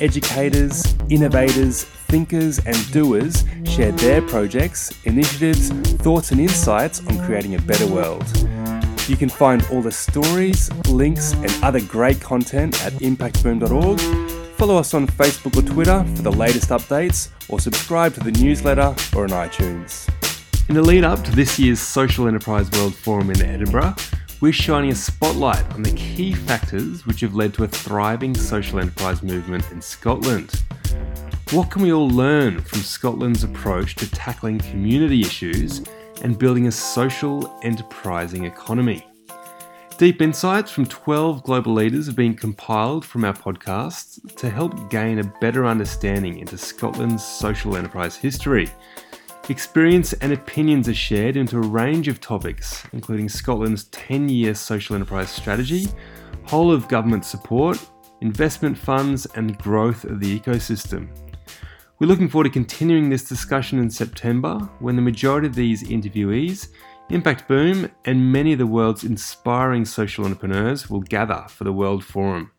educators, innovators, thinkers, and doers share their projects, initiatives, thoughts, and insights on creating a better world. You can find all the stories, links, and other great content at impactboom.org. Follow us on Facebook or Twitter for the latest updates, or subscribe to the newsletter or on iTunes. In the lead up to this year's Social Enterprise World Forum in Edinburgh, we're shining a spotlight on the key factors which have led to a thriving social enterprise movement in Scotland. What can we all learn from Scotland's approach to tackling community issues and building a social enterprising economy? Deep insights from 12 global leaders have been compiled from our podcasts to help gain a better understanding into Scotland's social enterprise history Experience and opinions are shared into a range of topics, including Scotland's 10 year social enterprise strategy, whole of government support, investment funds, and growth of the ecosystem. We're looking forward to continuing this discussion in September when the majority of these interviewees, Impact Boom, and many of the world's inspiring social entrepreneurs will gather for the World Forum.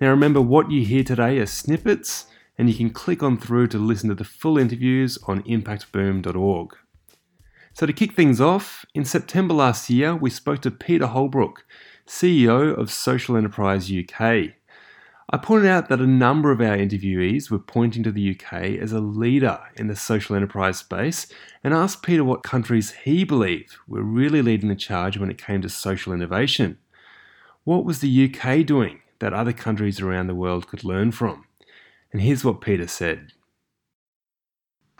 Now, remember what you hear today are snippets and you can click on through to listen to the full interviews on impactboom.org. So, to kick things off, in September last year, we spoke to Peter Holbrook, CEO of Social Enterprise UK. I pointed out that a number of our interviewees were pointing to the UK as a leader in the social enterprise space and asked Peter what countries he believed were really leading the charge when it came to social innovation. What was the UK doing that other countries around the world could learn from? And here's what Peter said.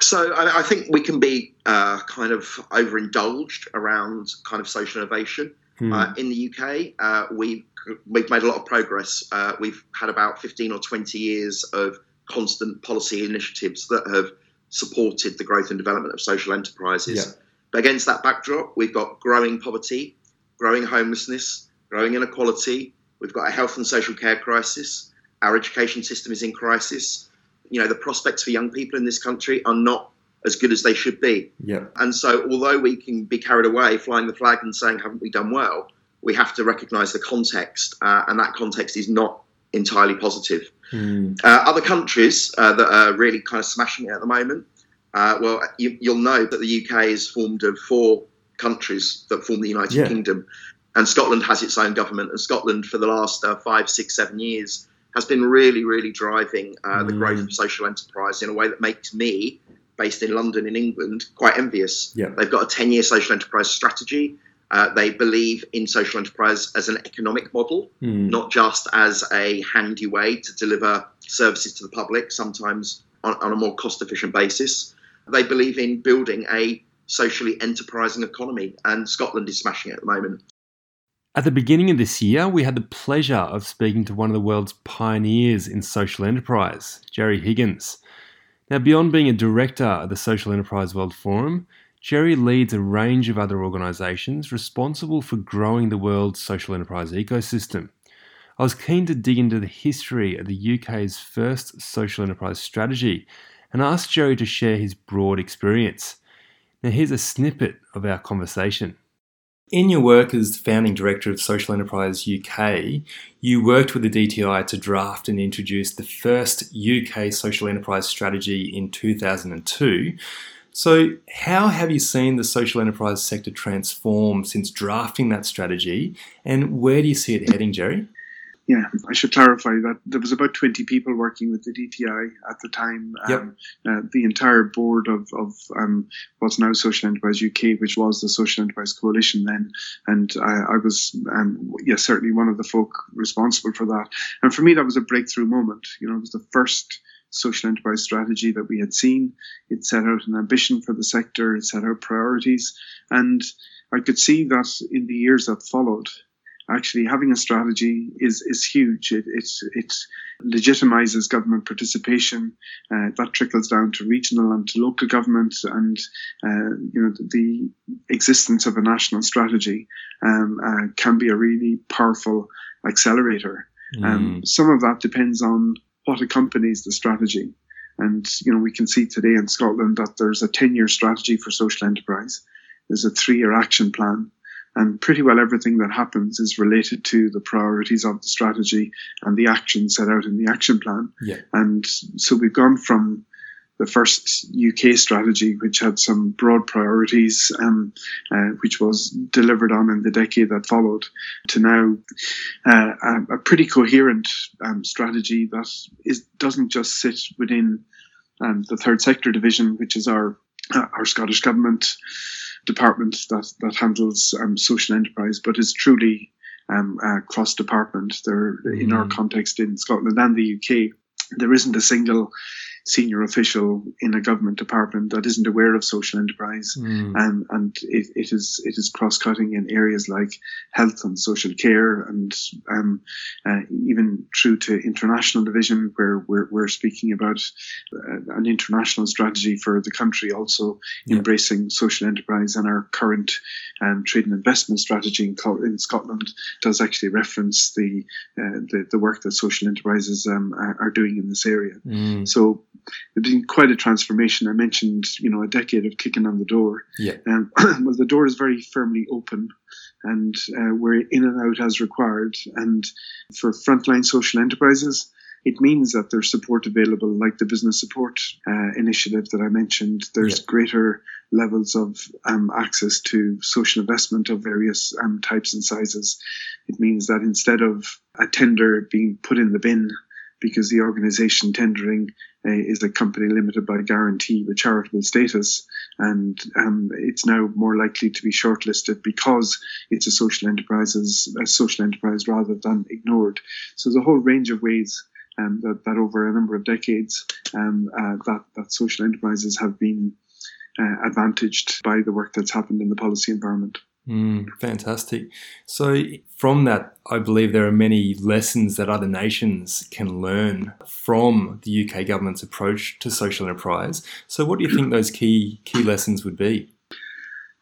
So I, I think we can be uh, kind of overindulged around kind of social innovation. Hmm. Uh, in the UK, uh, we've we've made a lot of progress. Uh, we've had about 15 or 20 years of constant policy initiatives that have supported the growth and development of social enterprises. Yeah. But against that backdrop, we've got growing poverty, growing homelessness, growing inequality. We've got a health and social care crisis. Our education system is in crisis. You know, the prospects for young people in this country are not as good as they should be. Yeah. And so, although we can be carried away flying the flag and saying, haven't we done well? We have to recognise the context, uh, and that context is not entirely positive. Mm. Uh, other countries uh, that are really kind of smashing it at the moment, uh, well, you, will know that the UK is formed of four countries that form the United yeah. Kingdom, and Scotland has its own government. And Scotland, for the last uh, five, six, seven years, has been really, really driving uh, the growth mm. of social enterprise in a way that makes me, based in London, in England, quite envious. Yeah. They've got a 10 year social enterprise strategy. Uh, they believe in social enterprise as an economic model, mm. not just as a handy way to deliver services to the public, sometimes on, on a more cost efficient basis. They believe in building a socially enterprising economy, and Scotland is smashing it at the moment. At the beginning of this year, we had the pleasure of speaking to one of the world's pioneers in social enterprise, Gerry Higgins. Now, beyond being a director of the Social Enterprise World Forum, Gerry leads a range of other organisations responsible for growing the world's social enterprise ecosystem. I was keen to dig into the history of the UK's first social enterprise strategy and asked Gerry to share his broad experience. Now, here's a snippet of our conversation. In your work as founding director of Social Enterprise UK, you worked with the DTI to draft and introduce the first UK social enterprise strategy in 2002. So, how have you seen the social enterprise sector transform since drafting that strategy, and where do you see it heading, Gerry? Yeah, I should clarify that there was about 20 people working with the DTI at the time. Yep. Um, uh, the entire board of, of um, what's now Social Enterprise UK, which was the Social Enterprise Coalition then, and I, I was, um, yes, certainly one of the folk responsible for that. And for me, that was a breakthrough moment. You know, it was the first social enterprise strategy that we had seen. It set out an ambition for the sector, it set out priorities, and I could see that in the years that followed, actually having a strategy is is huge. It it, it legitimizes government participation. Uh, that trickles down to regional and to local government, and uh, you know the existence of a national strategy um, uh, can be a really powerful accelerator. Mm. Um, some of that depends on what accompanies the strategy. And, you know, we can see today in Scotland that there's a 10 year strategy for social enterprise. There's a three year action plan. And pretty well everything that happens is related to the priorities of the strategy and the action set out in the action plan. Yeah. And so we've gone from the first UK strategy, which had some broad priorities, um, uh, which was delivered on in the decade that followed, to now uh, a, a, pretty coherent um, strategy that is doesn't just sit within um, the third sector division, which is our uh, our Scottish government department that that handles um, social enterprise, but is truly um, cross department. There, mm. in our mm. context in Scotland and the UK, there isn't a single senior official in a government department that isn't aware of social enterprise, mm. and and it, it is it is cross cutting in areas like health and social care, and um, uh, even through to international division, where we're, we're speaking about uh, an international strategy for the country, also yeah. embracing social enterprise, and our current um, trade and investment strategy in, in Scotland does actually reference the uh, the, the work that social enterprises um, are, are, doing in this area. Mm. So it's been quite a transformation. I mentioned, you know, a decade of kicking on the door. Yeah. Um, well, the door is very firmly open, and uh, we're in and out as required. And for frontline social enterprises, it means that there's support available, like the business support uh, initiative that I mentioned. There's yeah. greater levels of um, access to social investment of various um, types and sizes. It means that instead of a tender being put in the bin because the organization tendering uh, is a company limited by guarantee with charitable status, and um, it's now more likely to be shortlisted because it's a social enterprise, a social enterprise rather than ignored. So there's a whole range of ways um, that, that over a number of decades um, uh, that that social enterprises have been uh, advantaged by the work that's happened in the policy environment. Mm, fantastic. So, from that, I believe there are many lessons that other nations can learn from the UK government's approach to social enterprise. So, what do you think those key key lessons would be?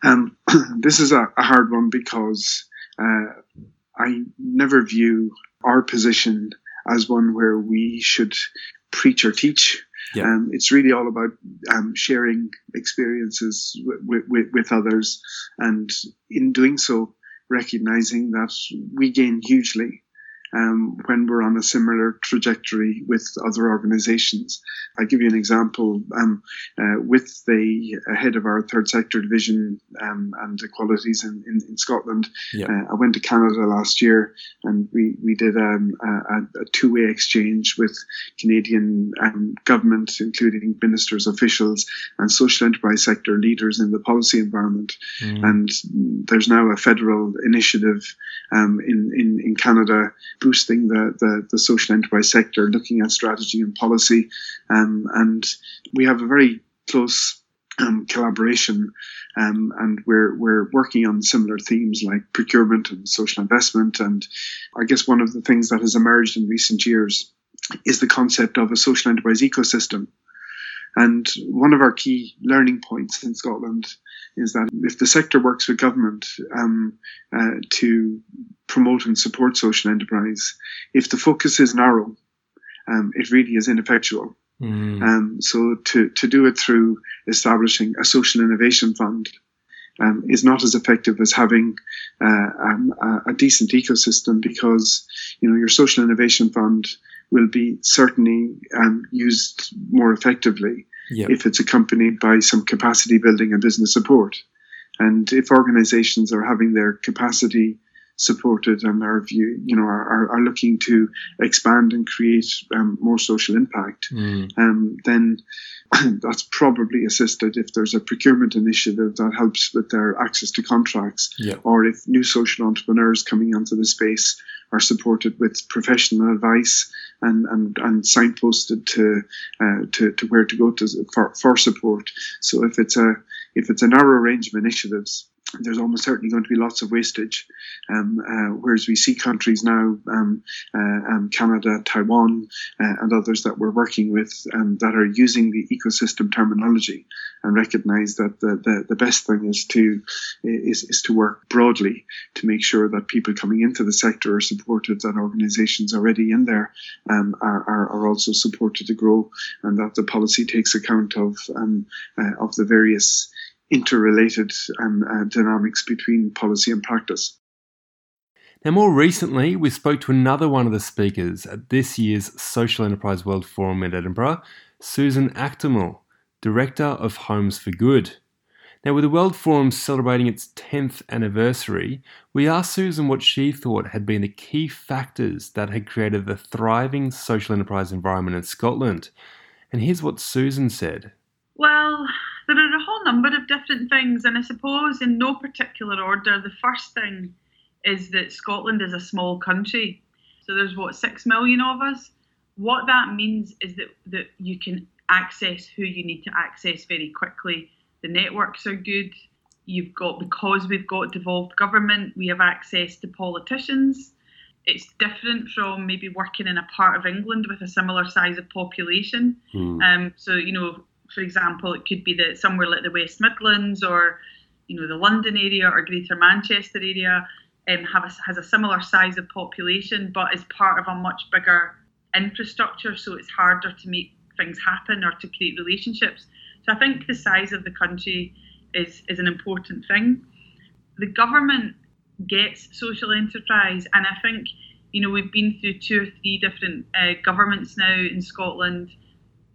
Um, this is a, a, hard one because uh, I never view our position as one where we should preach or teach. Yeah. Um, it's really all about um, sharing experiences with, others, and in doing so, recognizing that we gain hugely um, when we're on a similar trajectory with other organizations. I'll give you an example. Um, uh, with the head of our third sector division um, and equalities in, in, in Scotland, uh, I went to Canada last year and we, we did um, a, a two way exchange with Canadian um, government, including ministers, officials, and social enterprise sector leaders in the policy environment. Mm. And there's now a federal initiative um, in, in, in Canada boosting the, the, the, social enterprise sector, looking at strategy and policy. Um, and we have a very close um, collaboration, um, and we're we're working on similar themes like procurement and social investment. And I guess one of the things that has emerged in recent years is the concept of a social enterprise ecosystem. And one of our key learning points in Scotland is that if the sector works with government um, uh, to promote and support social enterprise, if the focus is narrow, um, it really is ineffectual. Mm. Um, so to, to do it through establishing a social innovation fund um, is not as effective as having uh, um, a, a, decent ecosystem because you know your social innovation fund will be certainly um, used more effectively yep. if it's accompanied by some capacity building and business support. And if organizations are having their capacity supported and are view, you know, are, are looking to expand and create um, more social impact, mm. um, then that's probably assisted if there's a procurement initiative that helps with their access to contracts, yeah. or if new social entrepreneurs coming onto the space are supported with professional advice and and, and signposted to, uh, to to where to go to for, for support. So if it's a if it's a narrow range of initiatives there's almost certainly going to be lots of wastage. Um, uh, whereas we see countries now, um, uh, um, Canada, Taiwan, uh, and others that we're working with um, that are using the ecosystem terminology and recognise that the, the, the, best thing is to is, is to work broadly to make sure that people coming into the sector are supported, that organisations already in there um, are, are, are, also supported to grow, and that the policy takes account of um, uh, of the various interrelated um, uh, dynamics between policy and practice. Now, more recently, we spoke to another one of the speakers at this year's Social Enterprise World Forum in Edinburgh, Susan Aktemel, Director of Homes for Good. Now, with the World Forum celebrating its 10th anniversary, we asked Susan what she thought had been the key factors that had created the thriving social enterprise environment in Scotland. And here's what Susan said. Well, there are a whole number of different things, and I suppose in no particular order, the first thing is that Scotland is a small country. So there's what six million of us. What that means is that that you can access who you need to access very quickly. The networks are good. You've got because we've got devolved government, we have access to politicians. It's different from maybe working in a part of England with a similar size of population. Mm. Um, so you know, for example, it could be that somewhere like the West Midlands or you know the London area or Greater Manchester area um, have a, has a similar size of population, but is part of a much bigger infrastructure, so it's harder to make things happen or to create relationships. So I think the size of the country is is an important thing. The government gets social enterprise, and I think you know we've been through two or three different uh, governments now in Scotland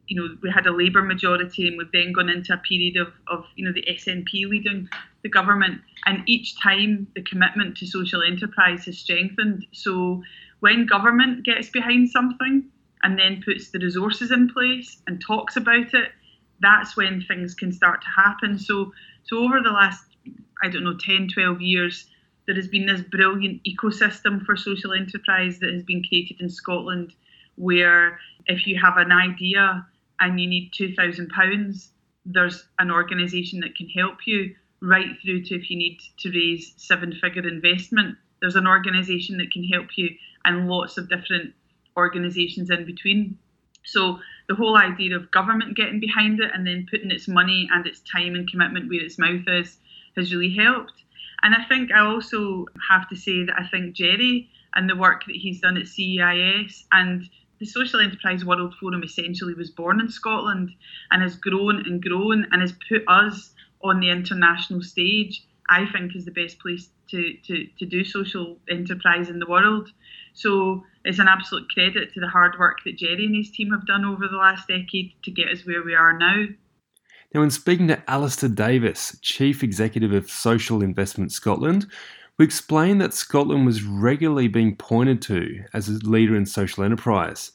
you know, we had a Labour majority and we've then gone into a period of, of, you know, the SNP leading the government. And each time the commitment to social enterprise has strengthened. So when government gets behind something and then puts the resources in place and talks about it, that's when things can start to happen. So, so over the last, I don't know, 10, 12 years, there has been this brilliant ecosystem for social enterprise that has been created in Scotland where if you have an idea and you need £2,000, there's an organisation that can help you, right through to if you need to raise seven figure investment, there's an organisation that can help you, and lots of different organisations in between. So the whole idea of government getting behind it and then putting its money and its time and commitment where its mouth is has really helped. And I think I also have to say that I think Gerry and the work that he's done at CEIS and the Social Enterprise World Forum essentially was born in Scotland and has grown and grown and has put us on the international stage, I think is the best place to, to, to do social enterprise in the world. So it's an absolute credit to the hard work that Gerry and his team have done over the last decade to get us where we are now. Now, in speaking to Alastair Davis, Chief Executive of Social Investment Scotland, we explained that Scotland was regularly being pointed to as a leader in social enterprise.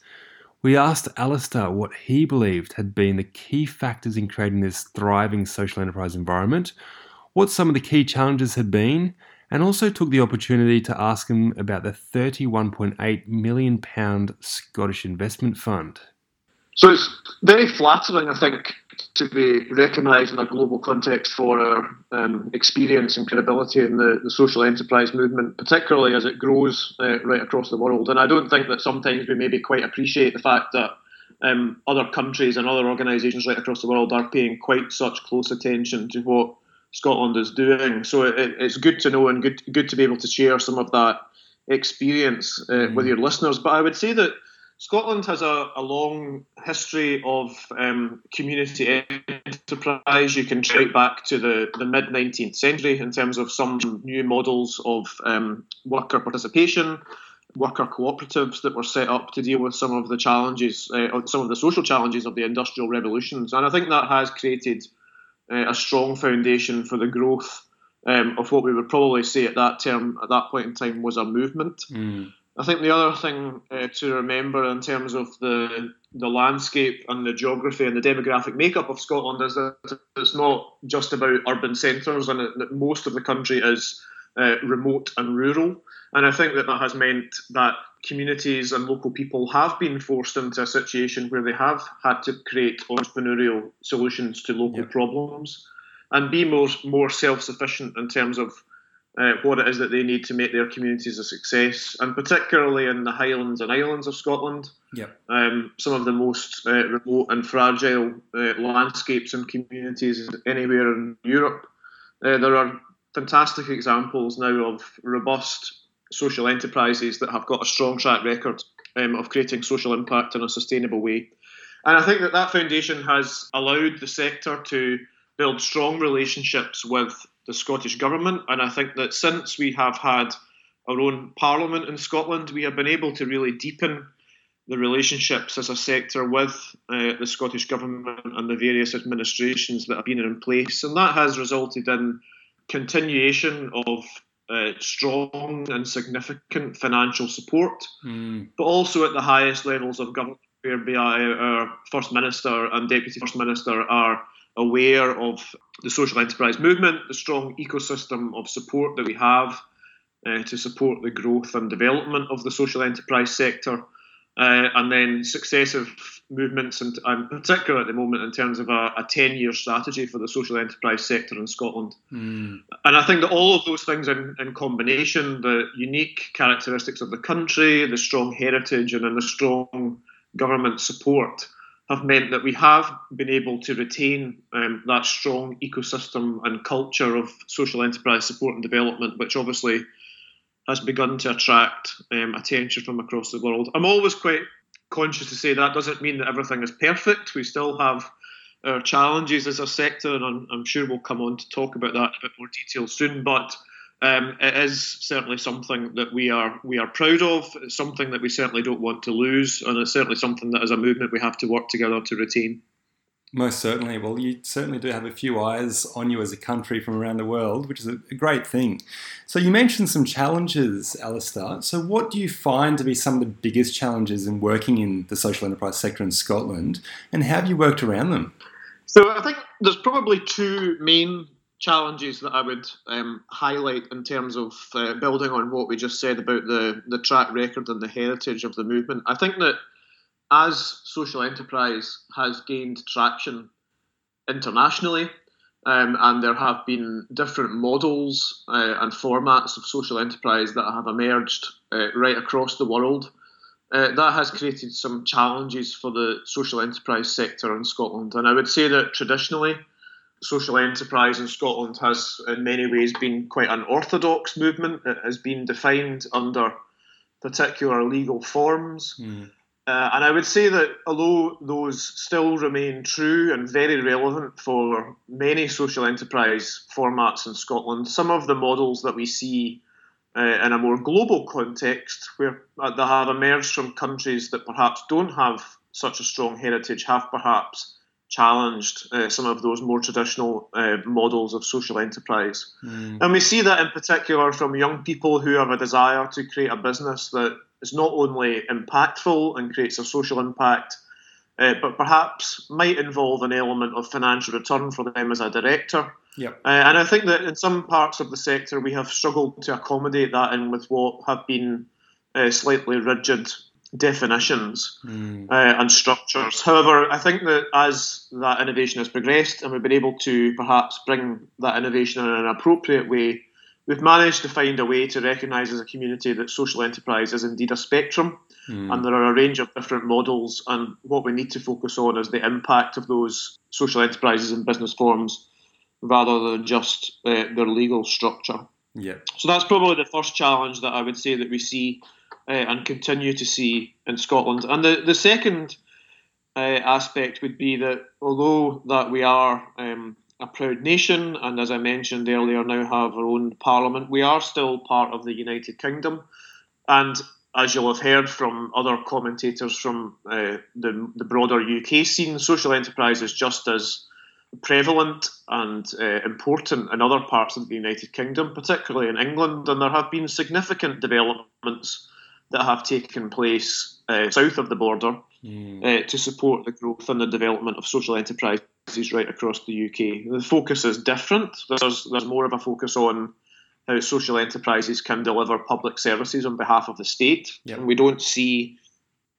We asked Alastair what he believed had been the key factors in creating this thriving social enterprise environment, what some of the key challenges had been, and also took the opportunity to ask him about the £31.8 million Scottish Investment Fund. So it's very flattering, I think, to be recognised in a global context for our um, experience and credibility in the, the, social enterprise movement, particularly as it grows uh, right across the world. And I don't think that sometimes we maybe quite appreciate the fact that um, other countries and other organisations right across the world are paying quite such close attention to what Scotland is doing. So it, it's good to know and good good to be able to share some of that experience uh, mm. with your listeners. But I would say that Scotland has a, a long history of um, community enterprise. You can trace back to the, the mid 19th century in terms of some new models of um, worker participation, worker cooperatives that were set up to deal with some of the challenges, uh, some of the social challenges of the industrial revolutions. And I think that has created uh, a strong foundation for the growth um, of what we would probably say at that term, at that point in time, was a movement. Mm. I think the other thing uh, to remember in terms of the the landscape and the geography and the demographic makeup of Scotland is that it's not just about urban centres and that most of the country is uh, remote and rural. And I think that that has meant that communities and local people have been forced into a situation where they have had to create entrepreneurial solutions to local problems. and be more more self sufficient in terms of uh, what it is that they need to make their communities a success, and particularly in the Highlands and Islands of Scotland. Yep. Um, some of the most uh, remote and fragile uh, landscapes and communities anywhere in Europe. Uh, there are fantastic examples now of robust social enterprises that have got a strong track record um, of creating social impact in a sustainable way. And I think that that foundation has allowed the sector to build strong relationships with the Scottish Government. And I think that since we have had our own Parliament in Scotland, we have been able to really deepen the relationships as a sector with uh, the Scottish Government and the various administrations that have been in place. And that has resulted in continuation of uh, strong and significant financial support, mm. but also at the highest levels of government, whereby our First Minister and Deputy First Minister are aware of the social enterprise movement, the strong ecosystem of support that we have uh, to support the growth and development of the social enterprise sector. Uh, and then successive movements, and, and particularly at the moment in terms of a, a 10 year strategy for the social enterprise sector in Scotland. Mm. And I think that all of those things in, in combination, the unique characteristics of the country, the strong heritage, and then the strong government support, have meant that we have been able to retain um, that strong ecosystem and culture of social enterprise support and development, which obviously has begun to attract um, attention from across the world. I'm always quite conscious to say that doesn't mean that everything is perfect. We still have our challenges as a sector, and I'm, I'm sure we'll come on to talk about that in a bit more detail soon. But um, it is certainly something that we are we are proud of. It's something that we certainly don't want to lose, and it's certainly something that as a movement we have to work together to retain. Most certainly. Well, you certainly do have a few eyes on you as a country from around the world, which is a, great thing. So, you mentioned some challenges, Alastair. So, what do you find to be some of the biggest challenges in working in the social enterprise sector in Scotland, and how have you worked around them? So, I think there's probably two main challenges that I would um, highlight in terms of uh, building on what we just said about the, the track record and the heritage of the movement. I think that as social enterprise has gained traction internationally, um, and there have been different models uh, and formats of social enterprise that have emerged uh, right across the world. Uh, that has created some challenges for the social enterprise sector in Scotland. And I would say that traditionally, social enterprise in Scotland has, in many ways, been quite an orthodox movement. It has been defined under particular legal forms. Mm. Uh, and I would say that although those still remain true and very relevant for many social enterprise formats in Scotland, some of the models that we see uh, in a more global context, where uh, they have emerged from countries that perhaps don't have such a strong heritage, have perhaps challenged uh, some of those more traditional uh, models of social enterprise. Mm. And we see that in particular from young people who have a desire to create a business that is not only impactful and creates a social impact, uh, but perhaps might involve an element of financial return for them as a director. Yep. Uh, and I think that in some parts of the sector we have struggled to accommodate that in with what have been uh, slightly rigid definitions mm. uh, and structures. However, I think that as that innovation has progressed and we've been able to perhaps bring that innovation in an appropriate way, we've managed to find a way to recognise as a community that social enterprise is indeed a spectrum mm. and there are a range of different models and what we need to focus on is the impact of those social enterprises and business forms rather than just uh, their legal structure. Yeah. So that's probably the first challenge that I would say that we see uh, and continue to see in Scotland. And the, the second uh, aspect would be that although that we are um, a proud nation, and as I mentioned earlier, now have our own parliament, we are still part of the United Kingdom. And as you'll have heard from other commentators from uh, the, the broader UK scene, social enterprise is just as prevalent and uh, important in other parts of the United Kingdom, particularly in England, and there have been significant developments that have taken place uh, south of the border mm. uh, to support the growth and the development of social enterprises right across the UK. The focus is different. There's there's more of a focus on how social enterprises can deliver public services on behalf of the state, yep. and we don't see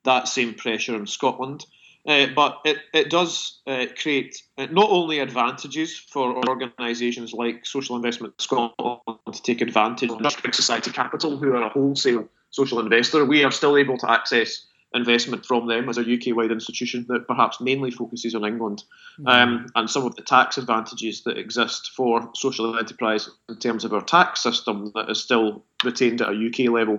that same pressure in Scotland. Uh, but it, it does uh, create uh, not only advantages for organisations like Social Investment Scotland to take advantage of Industrial Society Capital, who are a wholesale social investor, we are still able to access investment from them as a UK wide institution that perhaps mainly focuses on England, mm-hmm. um, and some of the tax advantages that exist for social enterprise in terms of our tax system that is still retained at a UK level.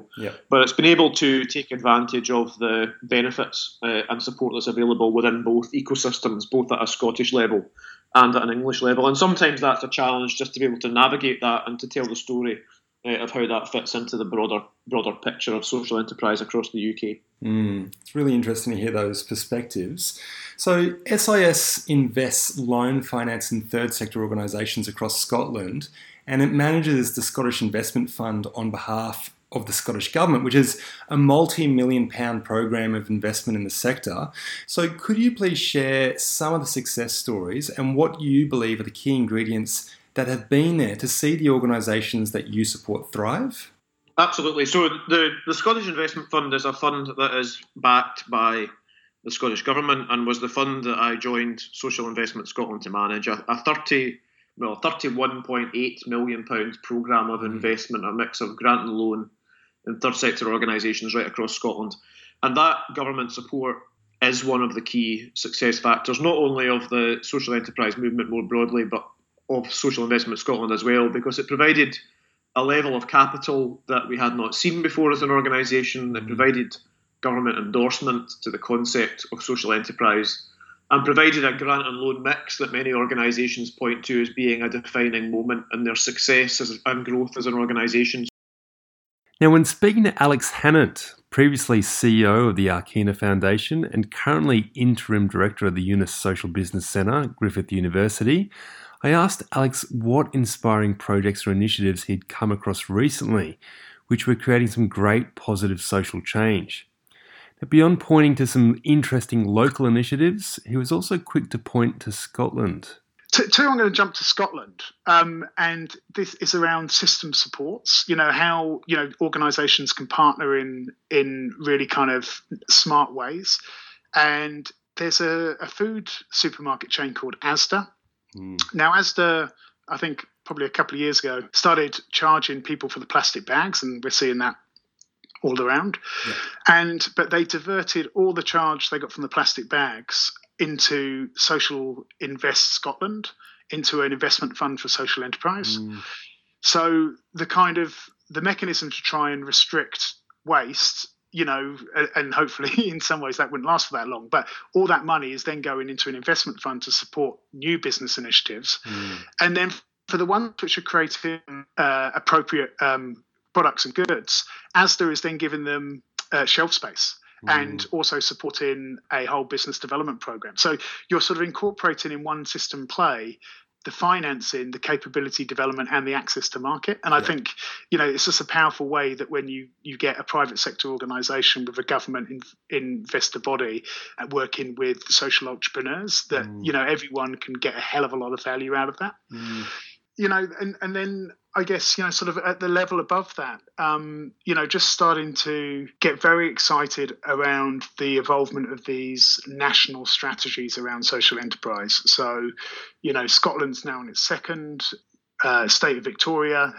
But it's been able to take advantage of the benefits uh, and support that's available within both ecosystems, both at a Scottish level and at an English level. And sometimes that's a challenge just to be able to navigate that and to tell the story uh, of how that fits into the broader broader picture of social enterprise across the UK. Mm, it's really interesting to hear those perspectives. So, SIS invests loan, finance, and third sector organisations across Scotland, and it manages the Scottish Investment Fund on behalf of the Scottish Government, which is a multi million pound program of investment in the sector. So, could you please share some of the success stories and what you believe are the key ingredients that have been there to see the organisations that you support thrive? Absolutely. So the, the Scottish Investment Fund is a fund that is backed by the Scottish Government and was the fund that I joined Social Investment Scotland to manage. A, a 30 well, 31.8 million pounds programme of hmm. investment, a mix of grant and loan in third sector organisations right across Scotland. And that government support is one of the key success factors, not only of the social enterprise movement more broadly, but of Social Investment Scotland as well, because it provided a level of capital that we had not seen before as an organisation. It mm-hmm. provided government endorsement to the concept of social enterprise and provided a grant and loan mix that many organisations point to as being a defining moment in their success as, and growth as an organisation. Now, when speaking to Alex Hannant, previously CEO of the Akina Foundation and currently interim director of the Yunus Social Business Centre, Griffith University, I asked Alex what inspiring projects or initiatives he'd come across recently, which were creating some great positive social change. Now, beyond pointing to some interesting local initiatives, he was also quick to point to Scotland. Two, I'm going to jump to Scotland, um, and this is around system supports. You know how you know organisations can partner in in really kind of smart ways, and there's a, a food supermarket chain called Asda, Mm. Now, Asda, I think probably a couple of years ago, started charging people for the plastic bags, and we're seeing that all around. Yeah. And but they diverted all the charge they got from the plastic bags into Social Invest Scotland, into an investment fund for social enterprise. Mm. So the kind of the mechanism to try and restrict waste you know, and hopefully in some ways that wouldn't last for that long. But all that money is then going into an investment fund to support new business initiatives. Mm. And then for the ones which are creating uh, appropriate um, products and goods, ASDA is then giving them uh, shelf space. Mm. And also supporting a whole business development program. So you're sort of incorporating in one system play the financing, the capability development, and the access to market. And I think, you know, it's just a powerful way that when you you get a private sector organisation with a government in, investor body uh, working with social entrepreneurs, that mm. you know everyone can get a hell of a lot of value out of that. Mm. You know, and and then I guess you know, sort of at the level above that, um, you know, just starting to get very excited around the involvement of these national strategies around social enterprise. So, you know, Scotland's now in its second uh, state of Victoria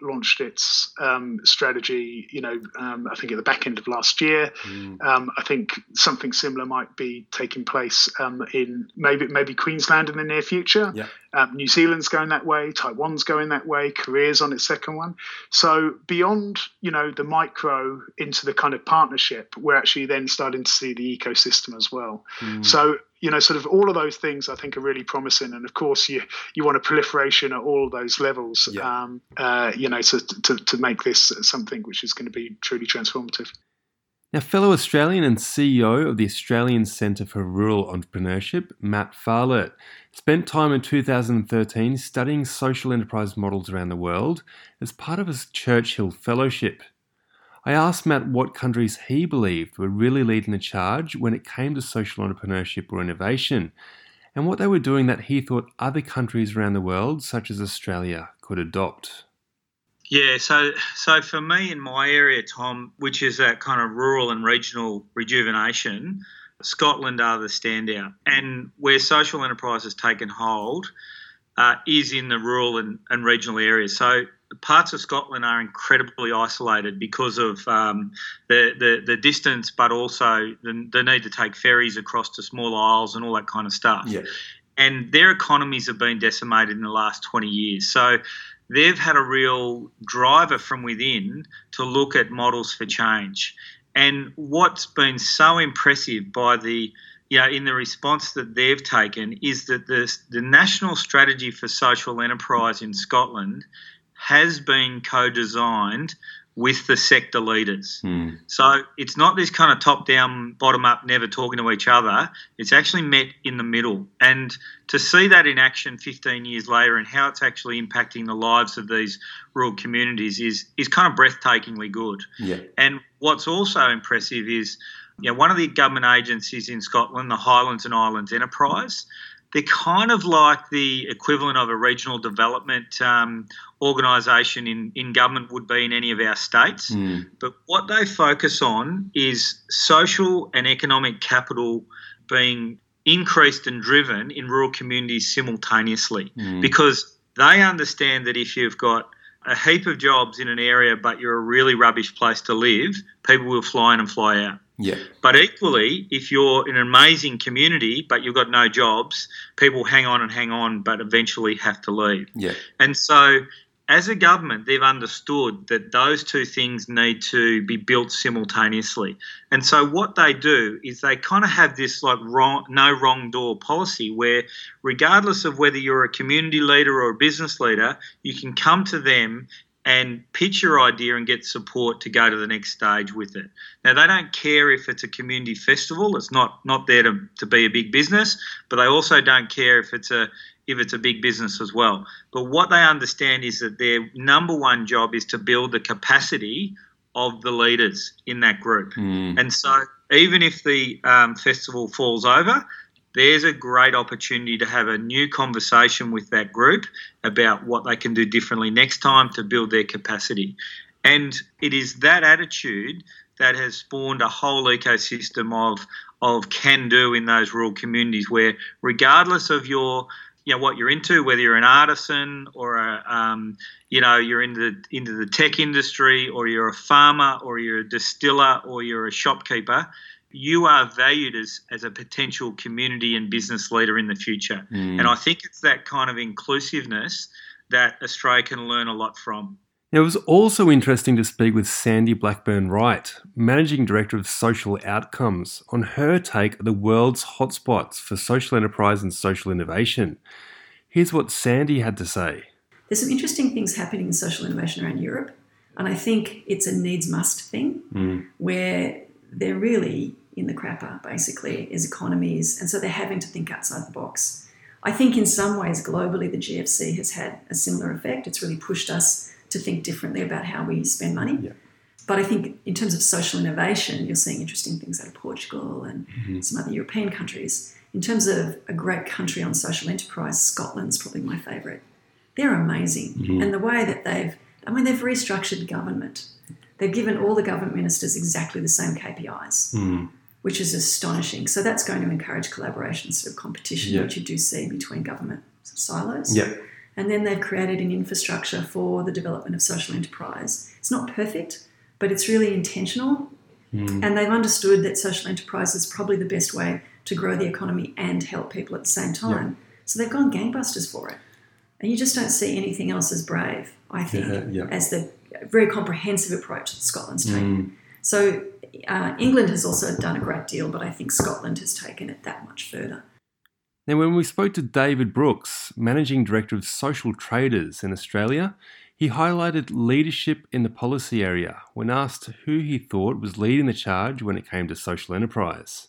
launched its um, strategy, you know, um, I think at the back end of last year. Mm. Um, I think something similar might be taking place um, in maybe maybe Queensland in the near future. Yeah. Um, New Zealand's going that way, Taiwan's going that way, Korea's on its second one. So beyond, you know, the micro into the kind of partnership, we're actually then starting to see the ecosystem as well. Mm. So you know, sort of all of those things I think are really promising. And of course, you you want a proliferation at all those levels, yeah. um, uh, you know, to, to, to make this something which is going to be truly transformative. Now, fellow Australian and CEO of the Australian Centre for Rural Entrepreneurship, Matt Farlett, spent time in 2013 studying social enterprise models around the world as part of his Churchill Fellowship. I asked Matt what countries he believed were really leading the charge when it came to social entrepreneurship or innovation, and what they were doing that he thought other countries around the world, such as Australia, could adopt. Yeah, so so for me in my area, Tom, which is that kind of rural and regional rejuvenation, Scotland are the standout. And where social enterprise has taken hold uh, is in the rural and, and regional areas. So parts of Scotland are incredibly isolated because of um, the, the, the distance, but also the, the need to take ferries across to small isles and all that kind of stuff. Yeah. And their economies have been decimated in the last 20 years. So they've had a real driver from within to look at models for change. And what's been so impressive by the you know, in the response that they've taken is that the, the national strategy for social enterprise in Scotland has been co-designed with the sector leaders. Mm. So it's not this kind of top down, bottom up, never talking to each other. It's actually met in the middle. And to see that in action 15 years later and how it's actually impacting the lives of these rural communities is, is kind of breathtakingly good. Yeah. And what's also impressive is you know, one of the government agencies in Scotland, the Highlands and Islands Enterprise, they're kind of like the equivalent of a regional development um, organisation in, in government would be in any of our states. Mm. But what they focus on is social and economic capital being increased and driven in rural communities simultaneously Mm. because they understand that if you've got a heap of jobs in an area but you're a really rubbish place to live, people will fly in and fly out. Yeah. But equally, if you're in an amazing community but you've got no jobs, people hang on and hang on but eventually have to leave. Yeah. And so, as a government, they've understood that those two things need to be built simultaneously. And so, what they do is they kind of have this like wrong, no wrong door policy where, regardless of whether you're a community leader or a business leader, you can come to them and pitch your idea and get support to go to the next stage with it. Now they don't care if it's a community festival; it's not not there to, to be a big business, but they also don't care if it's a if it's a big business as well. But what they understand is that their number one job is to build the capacity of the leaders in that group. Mm. And so, even if the um, festival falls over, there's a great opportunity to have a new conversation with that group about what they can do differently next time to build their capacity. And it is that attitude that has spawned a whole ecosystem of of can do in those rural communities where regardless of your you know what you're into, whether you're an artisan or a, um, you know you're into into the tech industry, or you're a farmer, or you're a distiller, or you're a shopkeeper, you are valued as as a potential community and business leader in the future. Mm. And I think it's that kind of inclusiveness that Australia can learn a lot from. It was also interesting to speak with Sandy Blackburn Wright, Managing Director of Social Outcomes, on her take of the world's hotspots for social enterprise and social innovation. Here's what Sandy had to say. There's some interesting things happening in social innovation around Europe, and I think it's a needs must thing Mm. where they're really in the crapper, basically, as economies, and so they're having to think outside the box. I think in some ways, globally, the GFC has had a similar effect. It's really pushed us to think differently about how we spend money. Yeah. But I think in terms of social innovation, you're seeing interesting things out of Portugal and Mhm. some other European countries. In terms of a great country on social enterprise, Scotland's probably my favourite. They're amazing. Mhm. And the way that they've, I mean, they've restructured government. They've given all the government ministers exactly the same KPIs, Mm. which is astonishing. So that's going to encourage collaboration instead of competition, Yeah. which you do see between government silos. Yeah. And then they've created an infrastructure for the development of social enterprise. It's not perfect, but it's really intentional. Mm. And they've understood that social enterprise is probably the best way to grow the economy and help people at the same time. So they've gone gangbusters for it. And you just don't see anything else as brave, I think, Yeah, yeah. as the very comprehensive approach that Scotland's taken. Mm. So uh, England has also done a great deal, but I think Scotland has taken it that much further. Now, when we spoke to David Brookes, Managing Director of Social Traders in Australia, he highlighted leadership in the policy area when asked who he thought was leading the charge when it came to social enterprise.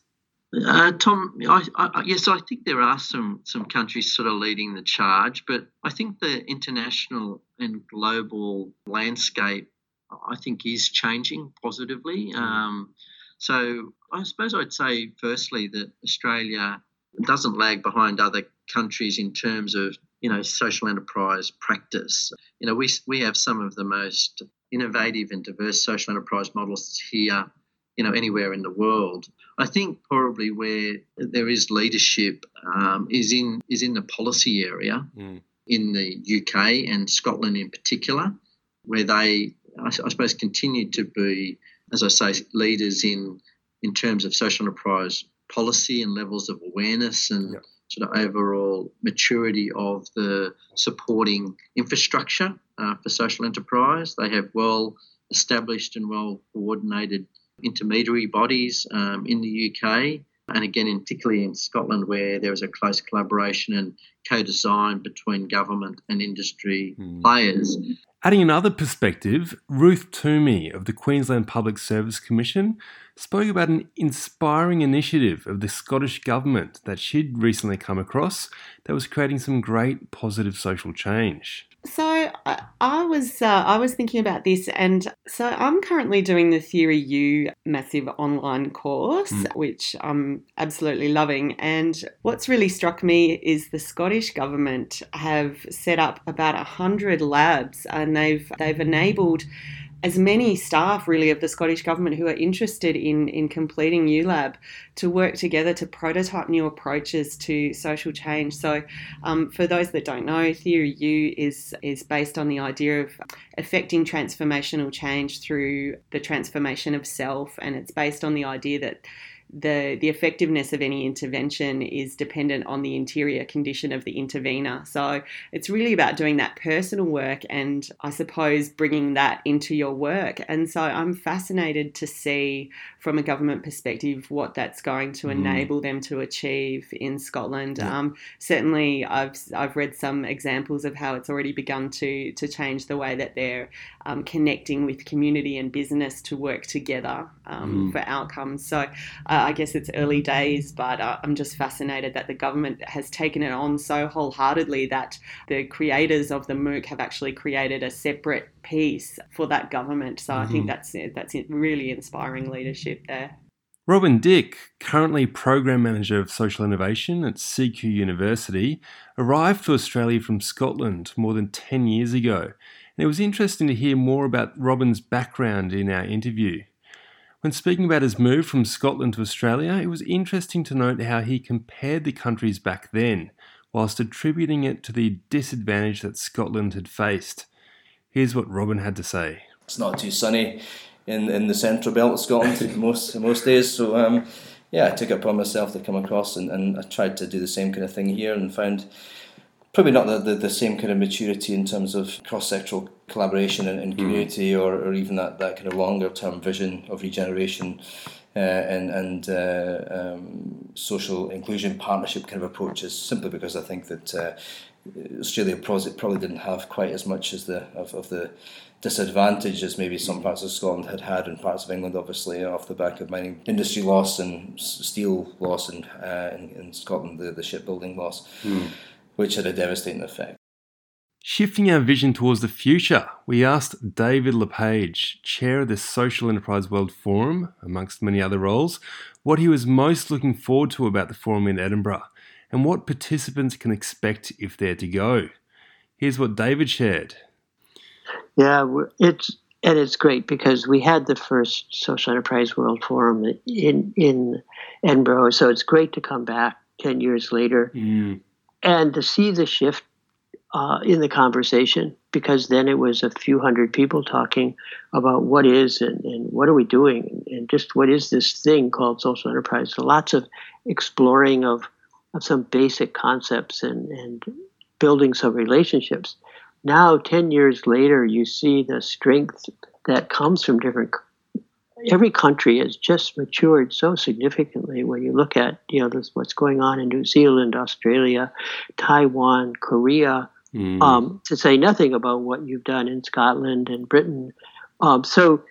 Uh, Tom, I, I, yes, I think there are some some countries sort of leading the charge, but I think the international and global landscape, I think, is changing positively. Um, so I suppose I'd say, firstly, that Australia doesn't lag behind other countries in terms of you know social enterprise practice. You know, we we have some of the most innovative and diverse social enterprise models here you know anywhere in the world. I think probably where there is leadership um, is in is in the policy area mm. in the UK and Scotland in particular, where they I, I suppose continue to be, as I say, leaders in in terms of social enterprise policy and levels of awareness and sort of overall maturity of the supporting infrastructure uh, for social enterprise. They have well established and well coordinated intermediary bodies um, in the UK, and again, in, particularly in Scotland, where there is a close collaboration and co design between government and industry mm. players. Adding another perspective, Ruth Toomey of the Queensland Public Service Commission spoke about an inspiring initiative of the Scottish Government that she'd recently come across that was creating some great positive social change. So I, I was uh, I was thinking about this, and so I'm currently doing the Theory U massive online course, mm. which I'm absolutely loving. And what's really struck me is the Scottish government have set up about a hundred labs, and they've they've enabled as many staff really of the Scottish government who are interested in in completing ULAB to work together to prototype new approaches to social change. So, um, for those that don't know, Theory U is is based on the idea of affecting transformational change through the transformation of self, and it's based on the idea that the the effectiveness of any intervention is dependent on the interior condition of the intervener. So it's really about doing that personal work and I suppose bringing that into your work. And so I'm fascinated to see from a government perspective what that's going to mm. enable them to achieve in Scotland. Yeah. Um, certainly, I've I've read some examples of how it's already begun to to change the way that they're um, connecting with community and business to work together um, mm. for outcomes. So uh, I guess it's early days, but uh, I'm just fascinated that the government has taken it on so wholeheartedly that the creators of the MOOC have actually created a separate piece for that government. So mm-hmm. I think mm-hmm. that's that's really inspiring leadership there. Robin Dick, currently Program Manager of Social Innovation at CQ University, arrived to Australia from Scotland more than 10 years ago. And it was interesting to hear more about Robin's background in our interview. When speaking about his move from Scotland to Australia, it was interesting to note how he compared the countries back then, whilst attributing it to the disadvantage that Scotland had faced. Here's what Robin had to say. It's not too sunny in, in the central belt of Scotland most most days, so um, yeah, I took it upon myself to come across and, and I tried to do the same kind of thing here and found probably not the, the, the same kind of maturity in terms of cross sectoral collaboration and, and community mm. or, or even that, that kind of longer term vision of regeneration uh, and, and uh, um, social inclusion partnership kind of approaches simply because I think that uh, Australia probably didn't have quite as much as the of, of the disadvantage as maybe some parts of Scotland had had and parts of England, obviously, off the back of mining industry loss and steel loss and uh, in, in, Scotland, the, the shipbuilding loss, mm. which had a devastating effect. Shifting our vision towards the future, we asked David LePage, chair of the Social Enterprise World Forum, amongst many other roles, what he was most looking forward to about the forum in Edinburgh and what participants can expect if they're to go. Here's what David shared. Yeah, it's and it's great because we had the first Social Enterprise World Forum in in Edinburgh, so it's great to come back ten years later mm. and to see the shift uh, in the conversation because then it was a few hundred people talking about what is and, and what are we doing and, just what is this thing called social enterprise. So lots of exploring of of some basic concepts and, and building some relationships. Now, 10 years later, you see the strength that comes from different every country has just matured so significantly when you look at you know this, what's going on in New Zealand, Australia, Taiwan, Korea, mm. um, to say nothing about what you've done in Scotland and Britain. Um, so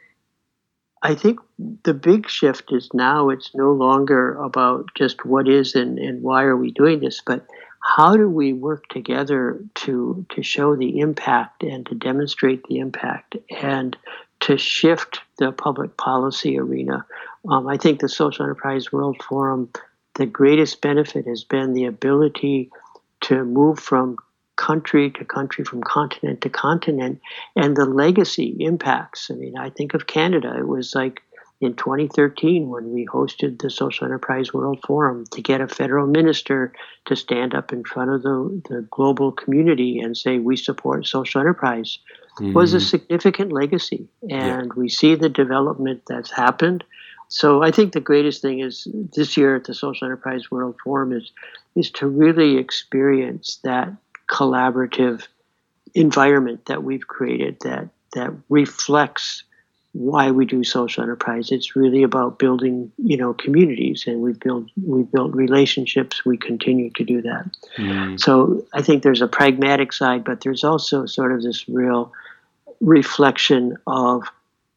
I think the big shift is now it's no longer about just what is and, and why are we doing this, but how do we work together to to show the impact and to demonstrate the impact and to shift the public policy arena. Um, I think the Social Enterprise World Forum, the greatest benefit has been the ability to move from country to country, from continent to continent, and the legacy impacts. I mean, I think of Canada. It was like in 2013 when we hosted the Social Enterprise World Forum to get a federal minister to stand up in front of the, the global community and say, We support social enterprise mm-hmm. was a significant legacy. And yeah. we see the development that's happened. So I think the greatest thing is this year at the Social Enterprise World Forum is is to really experience that collaborative environment that we've created that that reflects why we do social enterprise. It's really about building, you know, communities, and we've built we've built relationships. We continue to do that. Mm. So I think there's a pragmatic side, but there's also sort of this real reflection of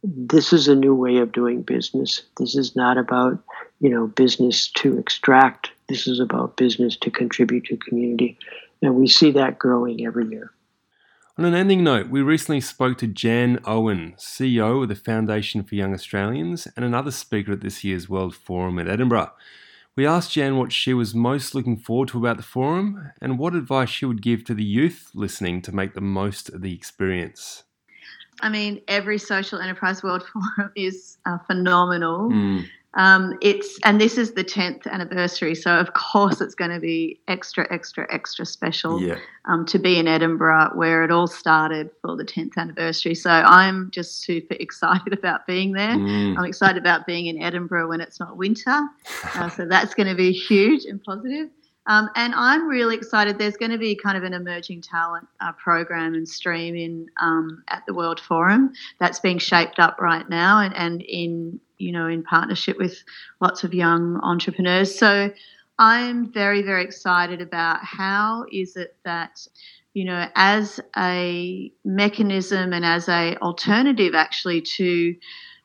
this is a new way of doing business. This is not about, you know, business to extract. This is about business to contribute to community. And we see that growing every year. On an ending note, we recently spoke to Jan Owen, CEO of the Foundation for Young Australians and another speaker at this year's World Forum in Edinburgh. We asked Jan what she was most looking forward to about the forum and what advice she would give to the youth listening to make the most of the experience. I mean, every social enterprise world forum is uh, phenomenal. Mm. Um, it's and this is the tenth anniversary, so of course it's going to be extra, extra, extra special yeah. um, to be in Edinburgh, where it all started for the tenth anniversary. So I'm just super excited about being there. Mm. I'm excited about being in Edinburgh when it's not winter, uh, so that's going to be huge and positive. Um, and I'm really excited. There's going to be kind of an emerging talent uh, program and stream in um, at the World Forum that's being shaped up right now, and, and in you know in partnership with lots of young entrepreneurs. So I'm very very excited about how is it that you know as a mechanism and as a alternative actually to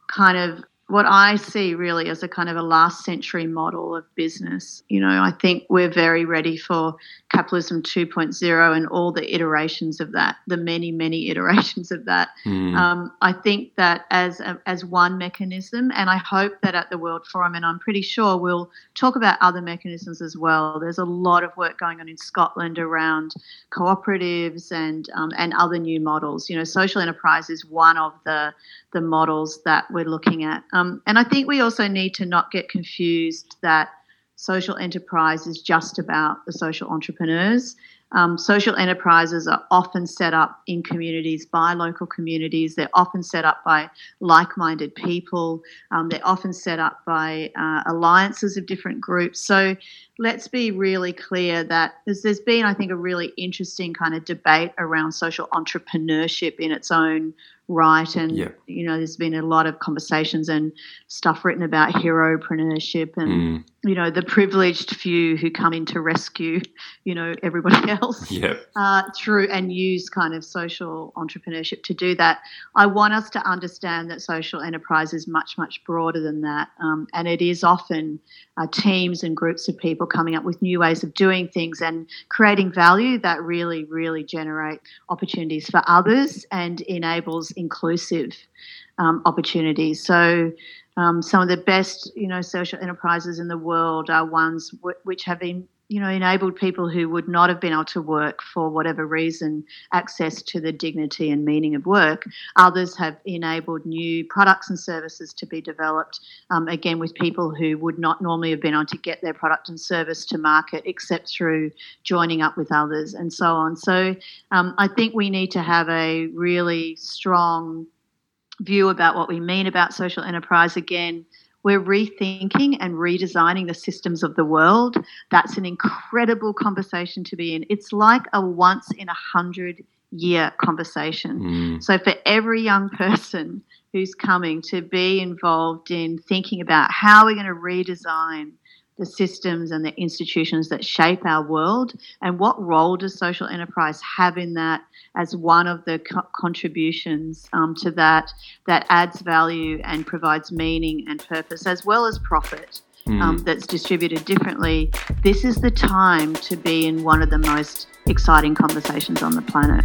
kind of what I see really as a kind of a last century model of business. You know, I think we're very ready for capitalism 2.0 and all the iterations of that, the many, many iterations of that. Mm. Um, I think that as a, as one mechanism, and I hope that at the World Forum, and I'm pretty sure we'll talk about other mechanisms as well. There's a lot of work going on in Scotland around cooperatives and um, and other new models. You know, social enterprise is one of the the models that we're looking at. Um, and I think we also need to not get confused that social enterprise is just about the social entrepreneurs. Um, social enterprises are often set up in communities by local communities. They're often set up by like minded people. Um, they're often set up by uh, alliances of different groups. So let's be really clear that there's, there's been, I think, a really interesting kind of debate around social entrepreneurship in its own right. And, yeah. you know, there's been a lot of conversations and stuff written about heropreneurship and, mm. you know, the privileged few who come in to rescue, you know, everybody else yeah. uh, through and use kind of social entrepreneurship to do that. I want us to understand that social enterprise is much, much broader than that. Um, and it is often uh, teams and groups of people coming up with new ways of doing things and creating value that really, really generate opportunities for others and enables inclusive um, opportunities. So, um, some of the best, you know, social enterprises in the world are ones w- which have been you know, enabled people who would not have been able to work for whatever reason access to the dignity and meaning of work. Others have enabled new products and services to be developed, um, again, with people who would not normally have been able to get their product and service to market except through joining up with others and so on. So um, I think we need to have a really strong view about what we mean about social enterprise again we're rethinking and redesigning the systems of the world. That's an incredible conversation to be in. It's like a once in a hundred year conversation. Mm. So, for every young person who's coming to be involved in thinking about how we're going to redesign the systems and the institutions that shape our world and what role does social enterprise have in that as one of the co- contributions um, to that that adds value and provides meaning and purpose as well as profit mm. um, that's distributed differently this is the time to be in one of the most exciting conversations on the planet